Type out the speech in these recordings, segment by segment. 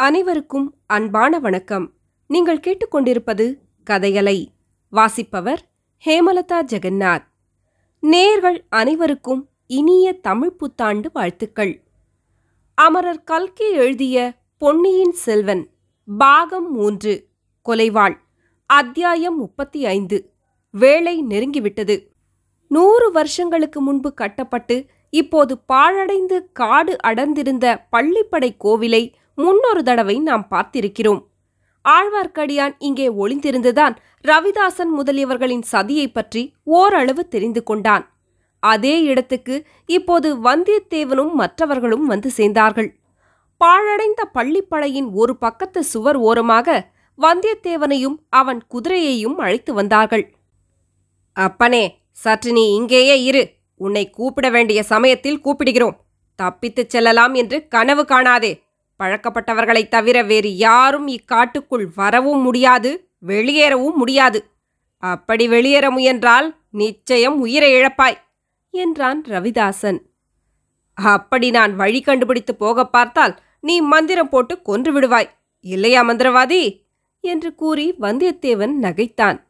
அனைவருக்கும் அன்பான வணக்கம். நீங்கள் கேட்டுக்கொண்டிருப்பது கதையலை. வாசிப்பவர் ஹேமலதா ஜெகநாத் நேர்கள் அனைவருக்கும் இனிய தமிழ் புத்தாண்டு வாழ்த்துக்கள். அமரர் கல்கி எழுதிய பொன்னியின் செல்வன் பாகம் மூன்று கொலைவாள் அத்தியாயம் முப்பத்தி ஐந்து வேலை நெருங்கிவிட்டது. நூறு வருஷங்களுக்கு முன்பு கட்டப்பட்டு இப்போது பாழடைந்து காடு அடர்ந்திருந்த பள்ளிப்படை கோவிலை முன்னொரு தடவை நாம் பார்த்திருக்கிறோம். ஆழ்வார்க்கடியான் இங்கே ஒளிந்திருந்துதான் ரவிதாசன் முதலியவர்களின் சதியைப் பற்றி ஓரளவு தெரிந்து கொண்டான். அதே இடத்துக்கு இப்போது வந்தியத்தேவனும் மற்றவர்களும் வந்து சேர்ந்தார்கள். பாழடைந்த பள்ளிப்படையின் ஒரு பக்கத்து சுவர் ஓரமாக வந்தியத்தேவனையும் அவன் குதிரையையும் அழைத்து வந்தார்கள். அப்பனே சற்று நீ இங்கேயே இரு. உன்னை கூப்பிட வேண்டிய சமயத்தில் கூப்பிடுகிறோம். தப்பித்துச் செல்லலாம் என்று கனவு காணாதே. பழக்கப்பட்டவர்களைத் தவிர வேறு யாரும் இக்காட்டுக்குள் வரவும் முடியாது வெளியேறவும் முடியாது. அப்படி வெளியேற முயன்றால் நிச்சயம் உயிரை இழப்பாய் என்றான் ரவிதாசன். அப்படி நான் வழி கண்டுபிடித்து போக பார்த்தால் நீ மந்திரம் போட்டு கொன்று விடுவாய் இல்லையா மந்திரவாதி? என்று கூறி வந்தியத்தேவன் நகைத்தான்.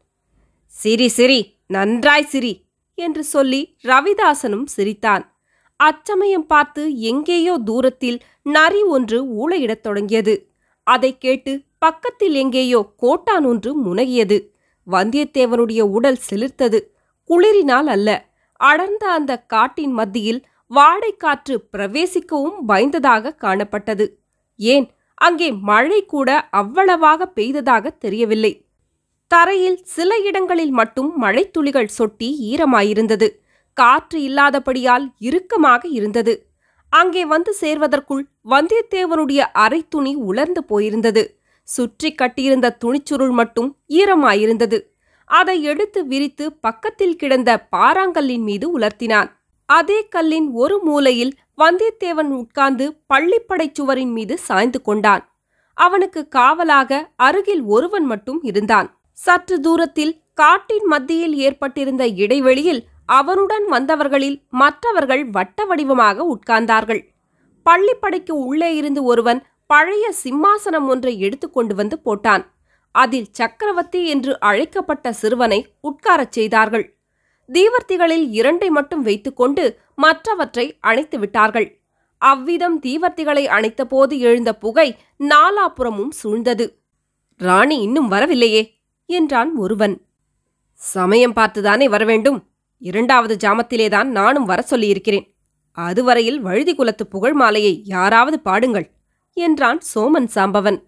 சிரி சிரி நன்றாய் சிரி என்று சொல்லி ரவிதாசனும் சிரித்தான். அச்சமயம் பார்த்து எங்கேயோ தூரத்தில் நரி ஒன்று ஊளையிடத் தொடங்கியது. அதைக் கேட்டு பக்கத்தில் எங்கேயோ கோட்டான் ஒன்று முனகியது. வந்தியத்தேவனுடைய உடல் சிலிர்த்தது. குளிரினால் அல்ல. அடர்ந்த அந்த காட்டின் மத்தியில் வாடைக்காற்று பிரவேசிக்கவும் பயந்ததாக காணப்பட்டது. ஏன்? அங்கே மழை கூட அவ்வளவாக பெய்ததாக தெரியவில்லை. தரையில் சில இடங்களில் மட்டும் மழைத்துளிகள் சொட்டி ஈரமாயிருந்தது. காற்று இல்லாதபடியால் இறுக்கமாக இருந்தது. அங்கே வந்து சேர்வதற்குள் வந்தியத்தேவனுடைய அரை துணி உலர்ந்து போயிருந்தது. சுற்றி கட்டியிருந்த துணிச்சுருள் மட்டும் ஈரமாயிருந்தது. அதை எடுத்து விரித்து பக்கத்தில் கிடந்த பாறாங்கல்லின் மீது உலர்த்தினான். அதே கல்லின் ஒரு மூலையில் வந்தியத்தேவன் உட்கார்ந்து பள்ளிப்படைச் சுவரின் மீது சாய்ந்து கொண்டான். அவனுக்கு காவலாக அருகில் ஒருவன் மட்டும் இருந்தான். சற்று தூரத்தில் காட்டின் மத்தியில் ஏற்பட்டிருந்த இடைவெளியில் அவனுடன் வந்தவர்களில் மற்றவர்கள் வட்ட வடிவமாக உட்கார்ந்தார்கள். பள்ளிப்படைக்கு உள்ளே இருந்து ஒருவன் பழைய சிம்மாசனம் ஒன்றை எடுத்துக்கொண்டு வந்து போட்டான். அதில் சக்கரவர்த்தி என்று அழைக்கப்பட்ட சிறுவனை உட்காரச் செய்தார்கள். தீவர்த்திகளில் இரண்டை மட்டும் வைத்துக்கொண்டு மற்றவற்றை அணைத்து விட்டார்கள். அவ்விதம் தீவர்த்திகளை அணைத்தபோது எழுந்த புகை நாலாபுறமும் சூழ்ந்தது. ராணி இன்னும் வரவில்லையே என்றான் ஒருவன். சமயம் பார்த்துதானே வரவேண்டும் இரண்டாவது ஜாமத்திலேதான் நானும் வர சொல்லியிருக்கிறேன். அதுவரையில் வழுதி குலத்து புகழ் மாலையை யாராவது பாடுங்கள் என்றான் சோமன் சாம்பவன்.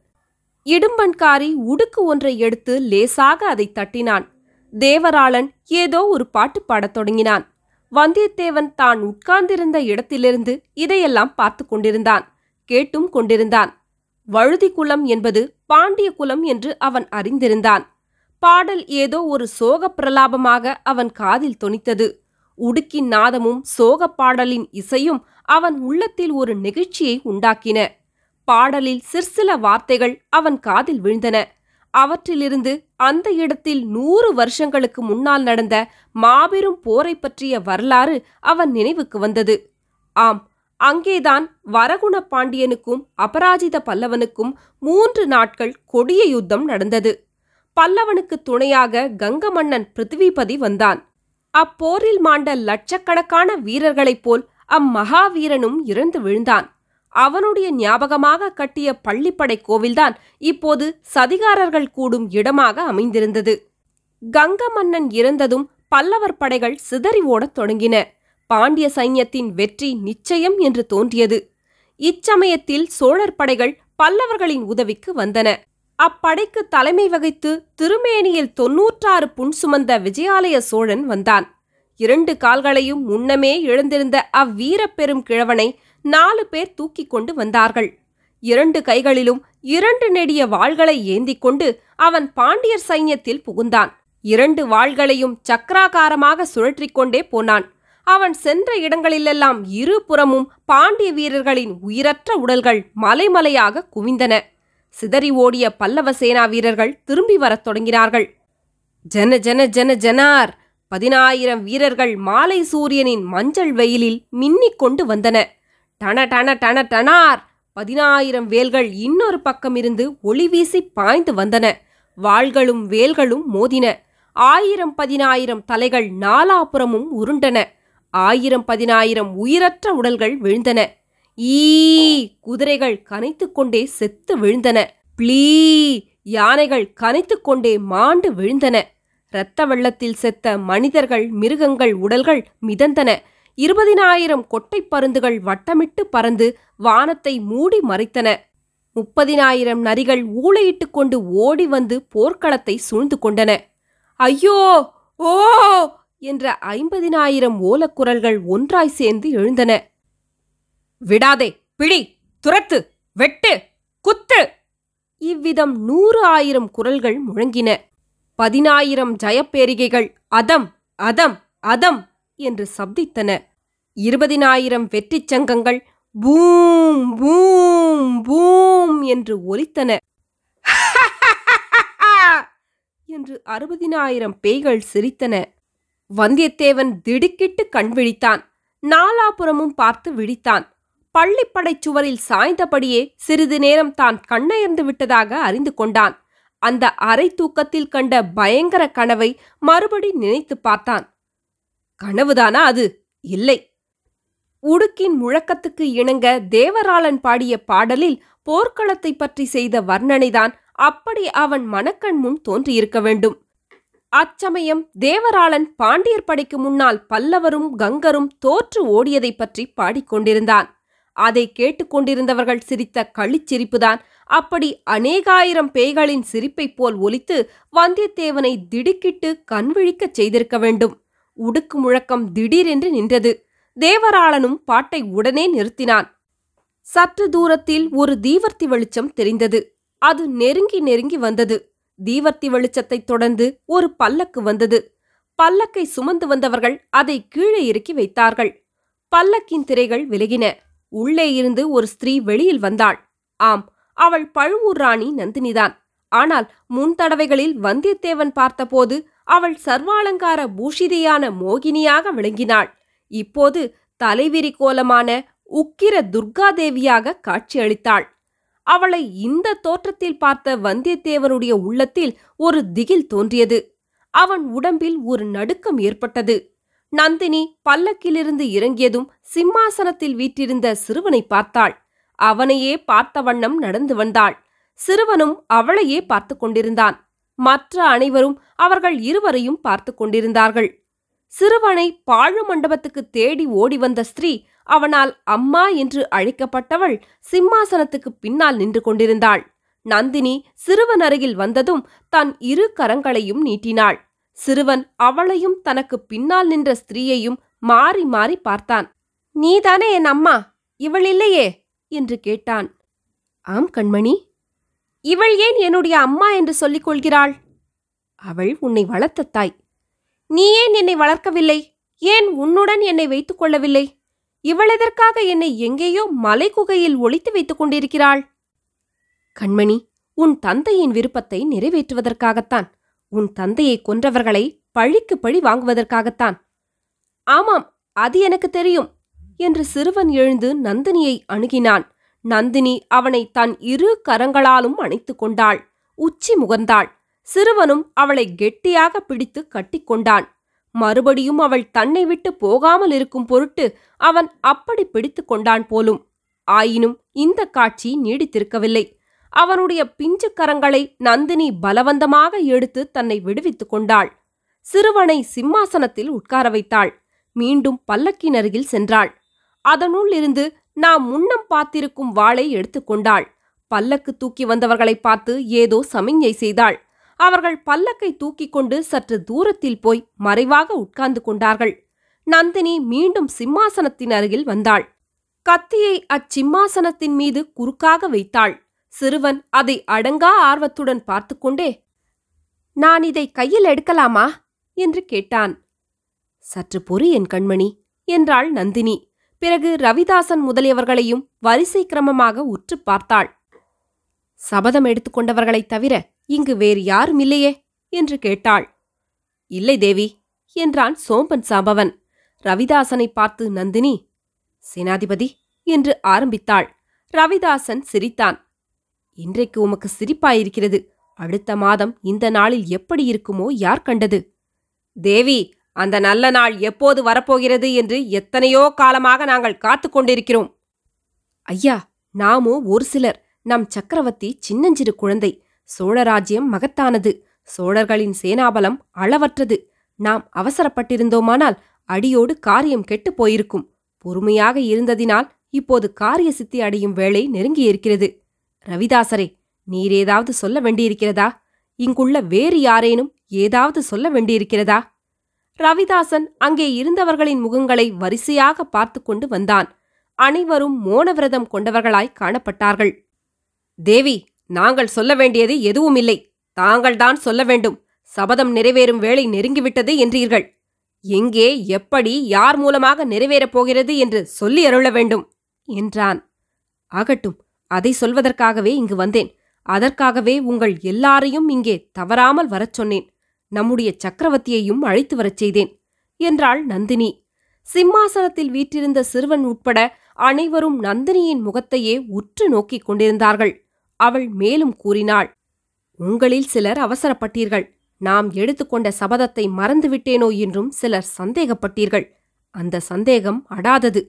இடும்பன்காரி உடுக்கு ஒன்றை எடுத்து லேசாக அதை தட்டினான். தேவராளன் ஏதோ ஒரு பாட்டு பாடத் தொடங்கினான். வந்தியத்தேவன் தான் உட்கார்ந்திருந்த இடத்திலிருந்து இதையெல்லாம் பார்த்து கொண்டிருந்தான் கேட்டும் கொண்டிருந்தான். வழுதி குலம் என்பது பாண்டிய குலம் என்று அவன் அறிந்திருந்தான். பாடல் ஏதோ ஒரு சோகப் பிரலாபமாக அவன் காதில் தொனித்தது. உடுக்கின் நாதமும் சோகப் பாடலின் இசையும் அவன் உள்ளத்தில் ஒரு நெகிழ்ச்சியை உண்டாக்கின. பாடலில் சிற்சில வார்த்தைகள் அவன் காதில் விழுந்தன. அவற்றிலிருந்து அந்த இடத்தில் நூறு வருஷங்களுக்கு முன்னால் நடந்த மாபெரும் போரை பற்றிய வரலாறு அவன் நினைவுக்கு வந்தது. ஆம் அங்கேதான் வரகுண பாண்டியனுக்கும் அபராஜித பல்லவனுக்கும் மூன்று நாட்கள் கொடிய யுத்தம் நடந்தது. பல்லவனுக்கு துணையாக கங்க மன்னன் பிருத்திவிபதி வந்தான். அப்போரில் மாண்ட லட்சக்கணக்கான வீரர்களைப் போல் அம்மகாவீரனும் இறந்து விழுந்தான். அவனுடைய ஞாபகமாக கட்டிய பள்ளிப்படை கோவில்தான் இப்போது சதிகாரர்கள் கூடும் இடமாக அமைந்திருந்தது. கங்க மன்னன் இறந்ததும் பல்லவர் படைகள் சிதறி ஓடத் தொடங்கின. பாண்டிய சைன்யத்தின் வெற்றி நிச்சயம் என்று தோன்றியது. இச்சமயத்தில் சோழர் படைகள் பல்லவர்களின் உதவிக்கு வந்தன. அப்படைக்கு தலைமை வகித்து திருமேனியில் தொன்னூற்றாறு புன் சுமந்த விஜயாலய சோழன் வந்தான். இரண்டு கால்களையும் முன்னமே எழுந்திருந்த அவ்வீரப் பெரும் கிழவனை நாலு பேர் தூக்கிக் கொண்டு வந்தார்கள். இரண்டு கைகளிலும் இரண்டு நெடிய வாள்களை ஏந்தி கொண்டு அவன் பாண்டியர் சைன்யத்தில் புகுந்தான். இரண்டு வாள்களையும் சக்கராகாரமாக சுழற்றிக்கொண்டே போனான். அவன் சென்ற இடங்களிலெல்லாம் இருபுறமும் பாண்டிய வீரர்களின் உயிரற்ற உடல்கள் மலைமலையாக குவிந்தன. சிதறி ஓடிய பல்லவ சேனா வீரர்கள் திரும்பி வரத் தொடங்கினார்கள். ஜன ஜன ஜன ஜனார்! பதினாயிரம் வீரர்கள் மாலை சூரியனின் மஞ்சள் வெயிலில் மின்னிக் கொண்டு வந்தன. டன டன டன டனார்! பதினாயிரம் வேல்கள் இன்னொரு பக்கம் இருந்து ஒளி வீசி பாய்ந்து வந்தன. வாள்களும் வேல்களும் மோதின. ஆயிரம் பதினாயிரம் தலைகள் நாலாபுறமும் உருண்டன. ஆயிரம் பதினாயிரம் உயிரற்ற உடல்கள் விழுந்தன. ஈ குதிரைகள் கனைத்துக்கொண்டே செத்து விழுந்தன. ப்ளீ யானைகள் கனைத்துக்கொண்டே மாண்டு விழுந்தன. இரத்த வெள்ளத்தில் செத்த மனிதர்கள் மிருகங்கள் உடல்கள் மிதந்தன. இருபதினாயிரம் கொட்டைப் பருந்துகள் வட்டமிட்டு பறந்து வானத்தை மூடி மறைத்தன. முப்பதினாயிரம் நரிகள் ஊளையிட்டுக் கொண்டு ஓடி வந்து போர்க்களத்தை சூழ்ந்து கொண்டன. ஐயோ ஓ என்ற ஐம்பதினாயிரம் ஓலக்குரல்கள் ஒன்றாய் சேர்ந்து எழுந்தன. விடாதே பிடி துரத்து வெட்டு குத்து. இவ்விதம் நூறு ஆயிரம் குரல்கள் முழங்கின. பதினாயிரம் ஜயப்பேரிகைகள் அதம் அதம் அதம் என்று சப்தித்தன. இருபதினாயிரம் வெற்றிச் சங்கங்கள் பூம் பூம் பூம் என்று ஒலித்தன. என்று அறுபதினாயிரம் பேய்கள் சிரித்தன. வந்தியத்தேவன் திடுக்கிட்டு கண் விழித்தான். நாலாபுறமும் பார்த்து விழித்தான். பள்ளிப்படைச் சுவரில் சாய்ந்தபடியே சிறிது நேரம் தான் கண்ணயர்ந்து விட்டதாக அறிந்து கொண்டான். அந்த அரை தூக்கத்தில் கண்ட பயங்கர கனவை மறுபடி நினைத்துப் பார்த்தான். கனவுதானா அது? இல்லை. உடுக்கின் முழக்கத்துக்கு இணங்க தேவராளன் பாடிய பாடலில் போர்க்களத்தைப் பற்றி செய்த வர்ணனைதான் அப்படி அவன் மனக்கண் முன் தோன்றியிருக்க வேண்டும். அச்சமயம் தேவராளன் பாண்டியர் படைக்கு முன்னால் பல்லவரும் கங்கரும் தோற்று ஓடியதைப் பற்றி பாடிக்கொண்டிருந்தான். அதை கேட்டுக்கொண்டிருந்தவர்கள் சிரித்த களிச்சிரிப்புதான். அப்படி அநேகாயிரம் பேய்களின் சிரிப்பைப் போல் ஒலித்து வந்தியத்தேவனை திடுக்கிட்டு கண்விழிக்கச் செய்திருக்க வேண்டும். உடுக்கு முழக்கம் திடீரென்று நின்றது. தேவராளனும் பாட்டை உடனே நிறுத்தினான். சற்று தூரத்தில் ஒரு தீவர்த்தி வெளிச்சம் தெரிந்தது. அது நெருங்கி நெருங்கி வந்தது. தீவர்த்தி வெளிச்சத்தைத் தொடர்ந்து ஒரு பல்லக்கு வந்தது. பல்லக்கை சுமந்து வந்தவர்கள் அதை கீழே இறக்கி வைத்தார்கள். பல்லக்கின் திரைகள் விலகின. உள்ளே இருந்து ஒரு ஸ்திரீ வெளியில் வந்தாள். ஆம் அவள் பழுவூர் ராணி நந்தினிதான். ஆனால் முன் தடவைகளில் வந்தியத்தேவன் பார்த்தபோது அவள் சர்வாலங்கார பூஷிதையான மோகினியாக விளங்கினாள். இப்போது தலைவிரி கோலமான உக்கிர துர்காதேவியாக காட்சியளித்தாள் அவளை இந்த தோற்றத்தில் பார்த்த வந்தியத்தேவனுடைய உள்ளத்தில் ஒரு திகில் தோன்றியது. அவன் உடம்பில் ஒரு நடுக்கம் ஏற்பட்டது. நந்தினி பல்லக்கிலிருந்து இறங்கியதும் சிம்மாசனத்தில் வீற்றிருந்த சிறுவனை பார்த்தாள். அவனையே பார்த்த வண்ணம் நடந்து வந்தாள். சிறுவனும் அவளையே பார்த்து கொண்டிருந்தான். மற்ற அனைவரும் அவர்கள் இருவரையும் பார்த்து கொண்டிருந்தார்கள். சிறுவனை பாழு மண்டபத்துக்கு தேடி ஓடி வந்த ஸ்திரீ அவனால் அம்மா என்று அழைக்கப்பட்டவள் சிம்மாசனத்துக்கு பின்னால் நின்று கொண்டிருந்தாள். நந்தினி சிறுவன் அருகில் வந்ததும் தன் இரு கரங்களையும் நீட்டினாள். சிறுவன் அவளையும் தனக்கு பின்னால் நின்ற ஸ்திரீயையும் மாறி மாறி பார்த்தான். நீதானே என் அம்மா? இவள் இல்லையே? என்று கேட்டான். ஆம் கண்மணி. இவள் ஏன் என்னுடைய அம்மா என்று சொல்லிக் கொள்கிறாள்? அவள் உன்னை வளர்த்த தாய். நீ ஏன் என்னை வளர்க்கவில்லை? ஏன் உன்னுடன் என்னை வைத்துக் கொள்ளவில்லை? இவளதற்காக என்னை எங்கேயோ மலை குகையில் ஒளித்து வைத்துக் கொண்டிருக்கிறாள்? கண்மணி உன் தந்தையின் விருப்பத்தை நிறைவேற்றுவதற்காகத்தான். உன் தந்தையை கொன்றவர்களை பழிக்கு பழி வாங்குவதற்காகத்தான். ஆமாம் அது எனக்கு தெரியும் என்று சிறுவன் எழுந்து நந்தினியை அணுகினான். நந்தினி அவனை தன் இரு கரங்களாலும் அணைத்துக் கொண்டாள் உச்சி முகர்ந்தாள். சிறுவனும் அவளை கெட்டியாக பிடித்து கட்டிக்கொண்டான் மறுபடியும் அவள் தன்னை விட்டு போகாமல் இருக்கும் பொருட்டு அவன் அப்படி பிடித்து கொண்டான் போலும். ஆயினும் இந்த காட்சி நீடித்திருக்கவில்லை. அவனுடைய பிஞ்சு கரங்களை நந்தினி பலவந்தமாக எடுத்து தன்னை விடுவித்துக் கொண்டாள். சிறுவனை சிம்மாசனத்தில் உட்கார வைத்தாள். மீண்டும் பல்லக்கின் அருகில் சென்றாள். அதனுள் இருந்து நாம் முன்னம் பார்த்திருக்கும் வாளை எடுத்துக்கொண்டாள் பல்லக்கு தூக்கி வந்தவர்களை பார்த்து ஏதோ சமிஞ்ஞை செய்தாள். அவர்கள் பல்லக்கை தூக்கிக் கொண்டு சற்று தூரத்தில் போய் மறைவாக உட்கார்ந்து கொண்டார்கள். நந்தினி மீண்டும் சிம்மாசனத்தின் அருகில் வந்தாள். கத்தியை அச்சிம்மாசனத்தின் மீது குறுக்காக வைத்தாள். சிறுவன் அதை அடங்கா ஆர்வத்துடன் பார்த்து கொண்டே நான் இதை கையில் எடுக்கலாமா? என்று கேட்டான். சற்று பொறு என் கண்மணி என்றாள் நந்தினி. பிறகு ரவிதாசன் முதலியவர்களையும் வரிசை கிரமமாக உற்று பார்த்தாள். சபதம் எடுத்துக்கொண்டவர்களைத் தவிர இங்கு வேறு யாரும் இல்லையே? என்று கேட்டாள். இல்லை தேவி என்றான் சோம்பன் சாம்பவன் ரவிதாசனை பார்த்து நந்தினி சேனாதிபதி என்று ஆரம்பித்தாள். ரவிதாசன் சிரித்தான். இன்றைக்கு உமக்கு சிரிப்பாயிருக்கிறது. அடுத்த மாதம் இந்த நாளில் எப்படி இருக்குமோ யார் கண்டது? தேவி அந்த நல்ல நாள் எப்போது வரப்போகிறது என்று எத்தனையோ காலமாக நாங்கள் காத்துக் கொண்டிருக்கிறோம். ஐயா நாமோ ஒரு சிலர். நம் சக்கரவர்த்தி சின்னஞ்சிறு குழந்தை. சோழராஜ்யம் மகத்தானது. சோழர்களின் சேனாபலம் அளவற்றது. நாம் அவசரப்பட்டிருந்தோமானால் அடியோடு காரியம் கெட்டுப் போயிருக்கும். பொறுமையாக இருந்ததினால் இப்போது காரிய சித்தி அடையும் வேளை நெருங்கியிருக்கிறது. ரவிதாசரே நீரேதாவது சொல்ல வேண்டியிருக்கிறதா? இங்குள்ள வேறு யாரேனும் ஏதாவது சொல்ல வேண்டியிருக்கிறதா? ரவிதாசன் அங்கே இருந்தவர்களின் முகங்களை வரிசையாக பார்த்து கொண்டு வந்தான். அனைவரும் மோனவிரதம் கொண்டவர்களாய் காணப்பட்டார்கள். தேவி நாங்கள் சொல்ல வேண்டியது எதுவுமில்லை. தாங்கள்தான் சொல்ல வேண்டும். சபதம் நிறைவேறும் வேளை நெருங்கிவிட்டது என்றீர்கள். எங்கே எப்படி யார் மூலமாக நிறைவேறப் போகிறது என்று சொல்லி அருள வேண்டும் என்றான். ஆகட்டும். அதை சொல்வதற்காகவே இங்கு வந்தேன். அதற்காகவே உங்கள் எல்லாரையும் இங்கே தவறாமல் வரச் சொன்னேன். நம்முடைய சக்கரவர்த்தியையும் அழைத்து வரச் செய்தேன் என்றாள் நந்தினி. சிம்மாசனத்தில் வீற்றிருந்த சிறுவன் உட்பட அனைவரும் நந்தினியின் முகத்தையே உற்று நோக்கிக் கொண்டிருந்தார்கள். அவள் மேலும் கூறினாள் உங்களில் சிலர் அவசரப்பட்டீர்கள். நாம் எடுத்துக்கொண்ட சபதத்தை மறந்துவிட்டேனோ என்றும் சிலர் சந்தேகப்பட்டீர்கள். அந்த சந்தேகம் அடாதது.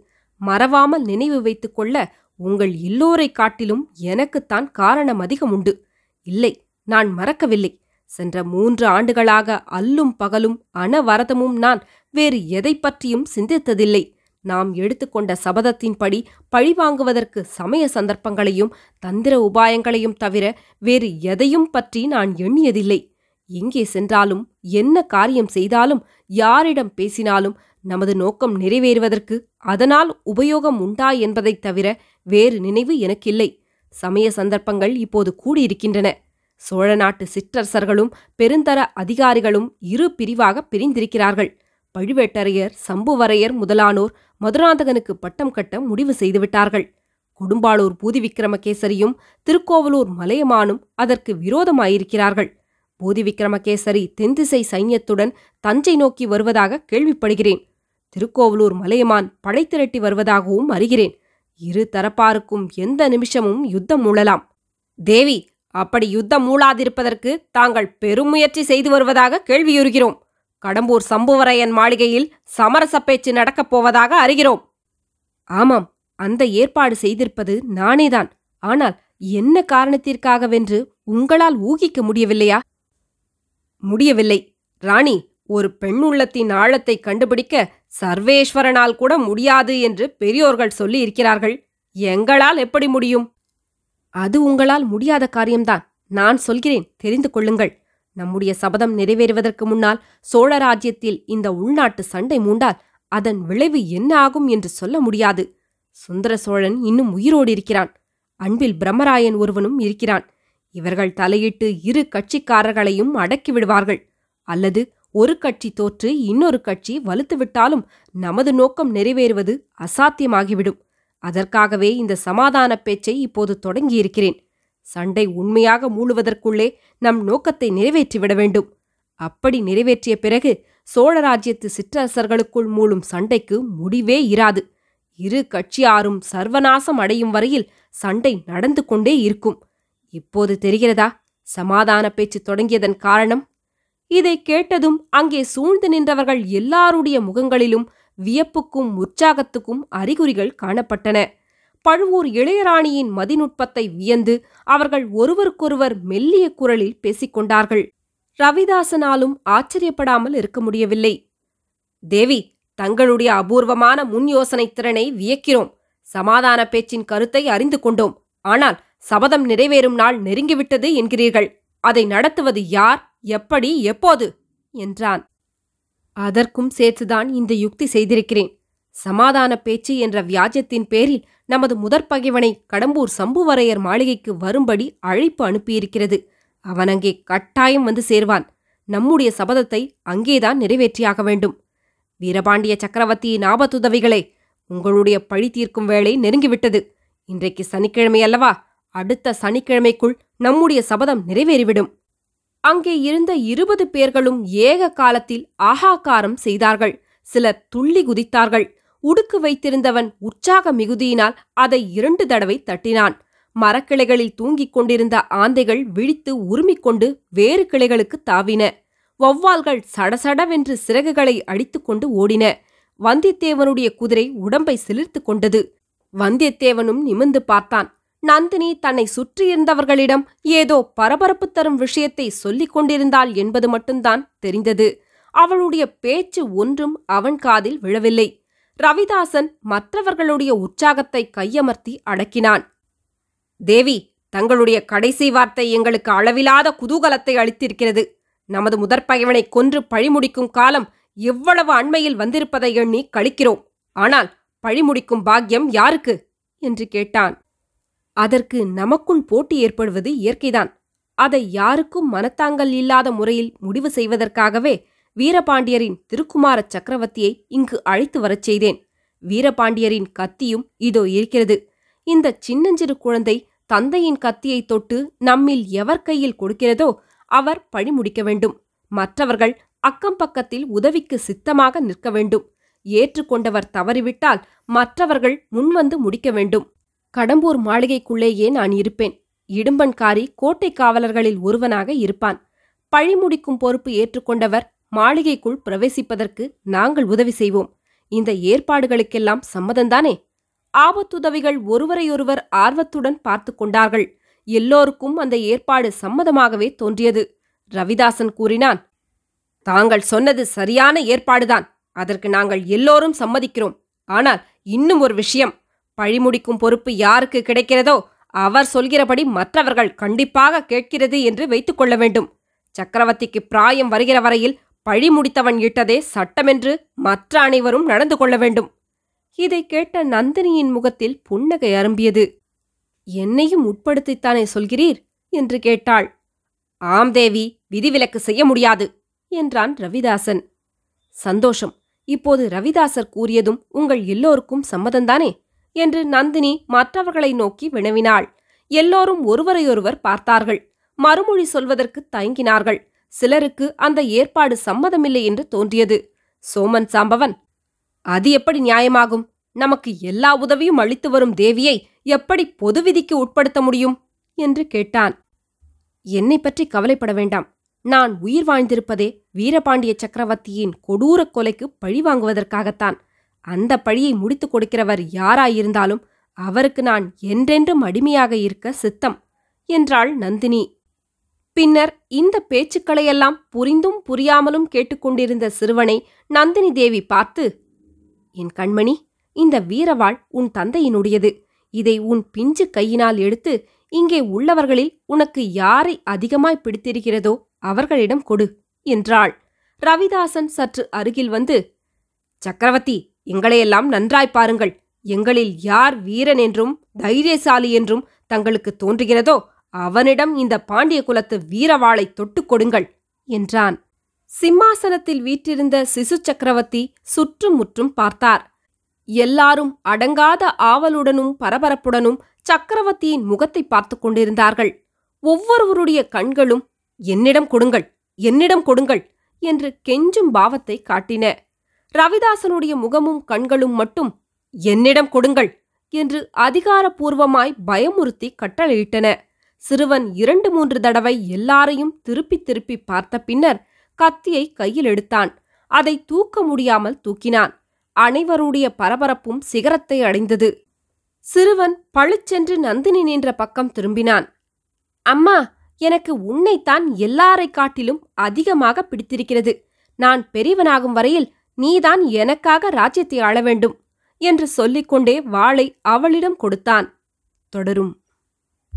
மறவாமல் நினைவு வைத்துக் கொள்ள உங்கள் எல்லோரைக் காட்டிலும் எனக்குத்தான் காரணம் அதிகம் உண்டு. இல்லை நான் மறக்கவில்லை. சென்ற மூன்று ஆண்டுகளாக அல்லும் பகலும் அனவரதமும் நான் வேறு எதைப் பற்றியும் சிந்தித்ததில்லை. நாம் எடுத்துக்கொண்ட சபதத்தின்படி பழிவாங்குவதற்கு சமய சந்தர்ப்பங்களையும் தந்திர உபாயங்களையும் தவிர வேறு எதையும் பற்றி நான் எண்ணியதில்லை. எங்கே சென்றாலும் என்ன காரியம் செய்தாலும் யாரிடம் பேசினாலும் நமது நோக்கம் நிறைவேறுவதற்கு அதனால் உபயோகம் உண்டா என்பதைத் தவிர வேறு நினைவு எனக்கில்லை. சமய சந்தர்ப்பங்கள் இப்போது கூடியிருக்கின்றன. சோழ நாட்டு சிற்றரசர்களும் பெருந்தர அதிகாரிகளும் இரு பிரிவாக பிரிந்திருக்கிறார்கள். பழுவேட்டரையர் சம்புவரையர் முதலானோர் மதுராந்தகனுக்கு பட்டம் கட்ட முடிவு செய்துவிட்டார்கள். கொடும்பாளூர் பூதி விக்ரமகேசரியும் திருக்கோவலூர் மலையமானும் அதற்கு விரோதமாயிருக்கிறார்கள். பூதி விக்ரமகேசரி தென்திசை சைன்யத்துடன் தஞ்சை நோக்கி வருவதாக கேள்விப்படுகிறேன். திருக்கோவலூர் மலையமான் படை திரட்டி வருவதாகவும் அறிகிறேன். இரு தரப்பாருக்கும் எந்த நிமிஷமும் யுத்தம் மூழலாம் தேவி அப்படி யுத்தம் மூழாதிருப்பதற்கு தாங்கள் பெருமுயற்சி செய்து வருவதாக கேள்வியுறுகிறோம். கடம்பூர் சம்புவரையன் மாளிகையில் சமரச பேச்சு நடக்கப் போவதாக அறிகிறோம். ஆமாம் அந்த ஏற்பாடு செய்திருப்பது நானேதான். ஆனால் என்ன காரணத்திற்காகவென்று உங்களால் ஊகிக்க முடியவில்லையா? முடியவில்லை. ராணி ஒரு பெண் உள்ளத்தின் ஆழத்தை கண்டுபிடிக்க சர்வேஸ்வரனால் கூட முடியாது என்று பெரியோர்கள் சொல்லி இருக்கிறார்கள் எங்களால் எப்படி முடியும்? அது உங்களால் முடியாத காரியம்தான். நான் சொல்கிறேன் தெரிந்து கொள்ளுங்கள். நம்முடைய சபதம் நிறைவேறுவதற்கு முன்னால் சோழ ராஜ்யத்தில் இந்த உள்நாட்டு சண்டை மூண்டால் அதன் விளைவு என்ன ஆகும் என்று சொல்ல முடியாது. சுந்தர சோழன் இன்னும் உயிரோடு இருக்கிறான். அன்பில் பிரம்மராயன் ஒருவனும் இருக்கிறான். இவர்கள் தலையிட்டு இரு கட்சிக்காரர்களையும் அடக்கி விடுவார்கள். அல்லது ஒரு கட்சி தோற்று இன்னொரு கட்சி வலுத்துவிட்டாலும் நமது நோக்கம் நிறைவேறுவது அசாத்தியமாகிவிடும். அதற்காகவே இந்த சமாதான பேச்சை இப்போது தொடங்கியிருக்கிறேன். சண்டை உண்மையாக மூழுவதற்குள்ளே நம் நோக்கத்தை நிறைவேற்றிவிட வேண்டும். அப்படி நிறைவேற்றிய பிறகு சோழராஜ்யத்து சிற்றரசர்களுக்குள் மூழும் சண்டைக்கு முடிவே இராது. இரு கட்சியாரும் சர்வநாசம் அடையும் வரையில் சண்டை நடந்து கொண்டே இருக்கும். இப்போது தெரிகிறதா? சமாதான பேச்சு தொடங்கியதன் காரணம் இதை கேட்டதும் அங்கே சூழ்ந்து நின்றவர்கள் எல்லாருடைய முகங்களிலும் வியப்புக்கும் உற்சாகத்துக்கும் அறிகுறிகள் காணப்பட்டன. பழுவூர் இளையராணியின் மதிநுட்பத்தை வியந்து அவர்கள் ஒருவருக்கொருவர் மெல்லிய குரலில் பேசிக்கொண்டார்கள் ரவிதாசனாலும் ஆச்சரியப்படாமல் இருக்க முடியவில்லை. தேவி தங்களுடைய அபூர்வமான முன் யோசனை திறனை வியக்கிறோம். சமாதான பேச்சின் கருத்தை அறிந்து கொண்டோம். ஆனால் சபதம் நிறைவேறும் நாள் நெருங்கிவிட்டது என்கிறீர்கள். அதை நடத்துவது யார் எப்படி எப்போது? என்றான். அதற்கும் சேர்த்துதான் இந்த யுக்தி செய்திருக்கிறேன். சமாதான பேச்சு என்ற வியாஜத்தின் பேரில் நமது முதற் பகைவனை கடம்பூர் சம்புவரையர் மாளிகைக்கு வரும்படி அழைப்பு அனுப்பியிருக்கிறது. அவன் அங்கே கட்டாயம் வந்து சேர்வான். நம்முடைய சபதத்தை அங்கேதான் நிறைவேற்றியாக வேண்டும். வீரபாண்டிய சக்கரவர்த்தியின் ஆபத்துதவிகளே உங்களுடைய பழி தீர்க்கும் வேளை நெருங்கிவிட்டது. இன்றைக்கு சனிக்கிழமை அல்லவா அடுத்த சனிக்கிழமைக்குள் நம்முடைய சபதம் நிறைவேறிவிடும். அங்கே இருந்த இருபது பேர்களும் ஏக காலத்தில் ஆகாக்காரம் செய்தார்கள். சிலர் துள்ளி குதித்தார்கள். உடுக்கு வைத்திருந்தவன் உற்சாக மிகுதியினால் அதை இரண்டு தடவை தட்டினான். மரக்கிளைகளில் தூங்கிக் கொண்டிருந்த ஆந்தைகள் விழித்து உருமிக்கொண்டு வேறு கிளைகளுக்கு தாவின. வௌவால்கள் சடசடவென்று சிறகுகளை அடித்துக்கொண்டு ஓடின. வந்தியத்தேவனுடைய குதிரை உடம்பை சிலிர்த்துக் கொண்டது. வந்தியத்தேவனும் நிமிர்ந்து பார்த்தான். நந்தினி தன்னை சுற்றியிருந்தவர்களிடம் ஏதோ பரபரப்பு தரும் விஷயத்தை சொல்லிக் கொண்டிருந்தாள் என்பது மட்டும்தான் தெரிந்தது. அவளுடைய பேச்சு ஒன்றும் அவன் காதில் விழவில்லை. ரவிதாசன் மற்றவர்களுடைய உற்சாகத்தை கையமர்த்தி அடக்கினான். தேவி தங்களுடைய கடைசி வார்த்தை எங்களுக்கு அளவிலாத குதூகலத்தை அளித்திருக்கிறது. நமது முதற்பகைவனை கொன்று பழிமுடிக்கும் காலம் எவ்வளவு அண்மையில் வந்திருப்பதை எண்ணி கழிக்கிறோம் ஆனால் பழிமுடிக்கும் பாக்கியம் யாருக்கு? என்று கேட்டான். அதற்கு நமக்குள் போட்டி ஏற்படுவது இயற்கைதான். அதை யாருக்கும் மனத்தாங்கல் இல்லாத முறையில் முடிவு செய்வதற்காகவே வீரபாண்டியரின் திருக்குமார சக்கரவர்த்தியை இங்கு அழைத்து வரச் செய்தேன். வீரபாண்டியரின் கத்தியும் இதோ இருக்கிறது. இந்த சின்னஞ்சிறு குழந்தை தந்தையின் கத்தியை தொட்டு நம்மில் எவர் கையில் கொடுக்கிறதோ அவர் பழி முடிக்க வேண்டும். மற்றவர்கள் அக்கம் பக்கத்தில் உதவிக்கு சித்தமாக நிற்க வேண்டும். ஏற்றுக்கொண்டவர் தவறிவிட்டால் மற்றவர்கள் முன்வந்து முடிக்க வேண்டும். கடம்பூர் மாளிகைக்குள்ளேயே நான் இருப்பேன். இடும்பன்காரி கோட்டை காவலர்களில் ஒருவனாக இருப்பான். பழி முடிக்கும் பொறுப்பு ஏற்றுக்கொண்டவர் மாளிகைக்குள் பிரவேசிப்பதற்கு நாங்கள் உதவி செய்வோம். இந்த ஏற்பாடுகளுக்கெல்லாம் சம்மதந்தானே ஆபத்துதவிகள் ஒருவரையொருவர் ஆர்வத்துடன் பார்த்து கொண்டார்கள். எல்லோருக்கும் அந்த ஏற்பாடு சம்மதமாகவே தோன்றியது. ரவிதாசன் கூறினான் தாங்கள் சொன்னது சரியான ஏற்பாடுதான். அதற்கு நாங்கள் எல்லோரும் சம்மதிக்கிறோம். ஆனால் இன்னும் ஒரு விஷயம். பழிமுடிக்கும் பொறுப்பு யாருக்கு கிடைக்கிறதோ அவர் சொல்கிறபடி மற்றவர்கள் கண்டிப்பாக கேட்கிறது என்று வைத்துக் கொள்ள வேண்டும். சக்கரவர்த்திக்கு பிராயம் வருகிற வரையில் பழி முடித்தவன் இட்டதே சட்டமென்று மற்ற அனைவரும் நடந்து கொள்ள வேண்டும். இதை கேட்ட நந்தினியின் முகத்தில் புன்னகை அரும்பியது. என்னையும் உட்படுத்தித்தானே சொல்கிறீர்? என்று கேட்டாள். ஆம் தேவி விதிவிலக்கு செய்ய முடியாது என்றான் ரவிதாசன். சந்தோஷம். இப்போது ரவிதாசர் கூறியதும் உங்கள் எல்லோருக்கும் சம்மதந்தானே என்று நந்தினி மற்றவர்களை நோக்கி வினவினாள். எல்லோரும் ஒருவரையொருவர் பார்த்தார்கள். மறுமொழி சொல்வதற்கு தயங்கினார்கள். சிலருக்கு அந்த ஏற்பாடு சம்மதமில்லை என்று தோன்றியது. சோமன் சாம்பவன் அது எப்படி நியாயமாகும்? நமக்கு எல்லா உதவியும் அளித்து வரும் தேவியை எப்படி பொது விதிக்கு உட்படுத்த முடியும்? என்று கேட்டான். என்னை பற்றி கவலைப்பட வேண்டாம். நான் உயிர் வாழ்ந்திருப்பதே வீரபாண்டிய சக்கரவர்த்தியின் கொடூரக் கொலைக்கு பழி வாங்குவதற்காகத்தான். அந்த பழியை முடித்துக் கொடுக்கிறவர் யாராயிருந்தாலும் அவருக்கு நான் என்றென்றும் அடிமையாக இருக்க சித்தம் என்றாள் நந்தினி. பின்னர் இந்த பேச்சுக்களையெல்லாம் புரிந்தும் புரியாமலும் கேட்டுக்கொண்டிருந்த சிறுவனை நந்தினி தேவி பார்த்து என் கண்மணி இந்த வீரவாள் உன் தந்தையினுடையது. இதை உன் பிஞ்சு கையினால் எடுத்து இங்கே உள்ளவர்களில் உனக்கு யாரை அதிகமாய் பிடித்திருக்கிறதோ அவர்களிடம் கொடு என்றாள். ரவிதாசன் சற்று அருகில் வந்து சக்கரவர்த்தி எங்களையெல்லாம் நன்றாய் பாருங்கள். எங்களில் யார் வீரன் என்றும் தைரியசாலி என்றும் தங்களுக்கு தோன்றுகிறதோ அவனிடம் இந்த பாண்டிய குலத்து வீரவாளை தொட்டுக் கொடுங்கள் என்றான். சிம்மாசனத்தில் வீற்றிருந்த சிசு சக்கரவர்த்தி சுற்றும் முற்றும் பார்த்தார். எல்லாரும் அடங்காத ஆவலுடனும் பரபரப்புடனும் சக்கரவர்த்தியின் முகத்தை பார்த்து கொண்டிருந்தார்கள். ஒவ்வொருவருடைய கண்களும் என்னிடம் கொடுங்கள் என்னிடம் கொடுங்கள் என்று கெஞ்சும் பாவத்தை காட்டின. ரவிதாசனுடைய முகமும் கண்களும் மட்டும் என்னிடம் கொடுங்கள் என்று அதிகாரபூர்வமாய் பயமுறுத்தி கட்டளையிட்டன. சிறுவன் இரண்டு மூன்று தடவை எல்லாரையும் திருப்பி திருப்பி பார்த்த பின்னர் கத்தியை கையில் எடுத்தான். அதை தூக்க முடியாமல் தூக்கினான். அனைவருடைய பரபரப்பும் சிகரத்தை அடைந்தது. சிறுவன் பளிச்சென்று நந்தினி நின்ற பக்கம் திரும்பினான். அம்மா எனக்கு உன்னைத்தான் எல்லாரை காட்டிலும் அதிகமாக பிடித்திருக்கிறது. நான் பெரியவனாகும் வரையில் நீதான் எனக்காக ராஜ்யத்தை ஆள வேண்டும் என்று சொல்லிக்கொண்டே வாளை அவளிடம் கொடுத்தான். தொடரும்.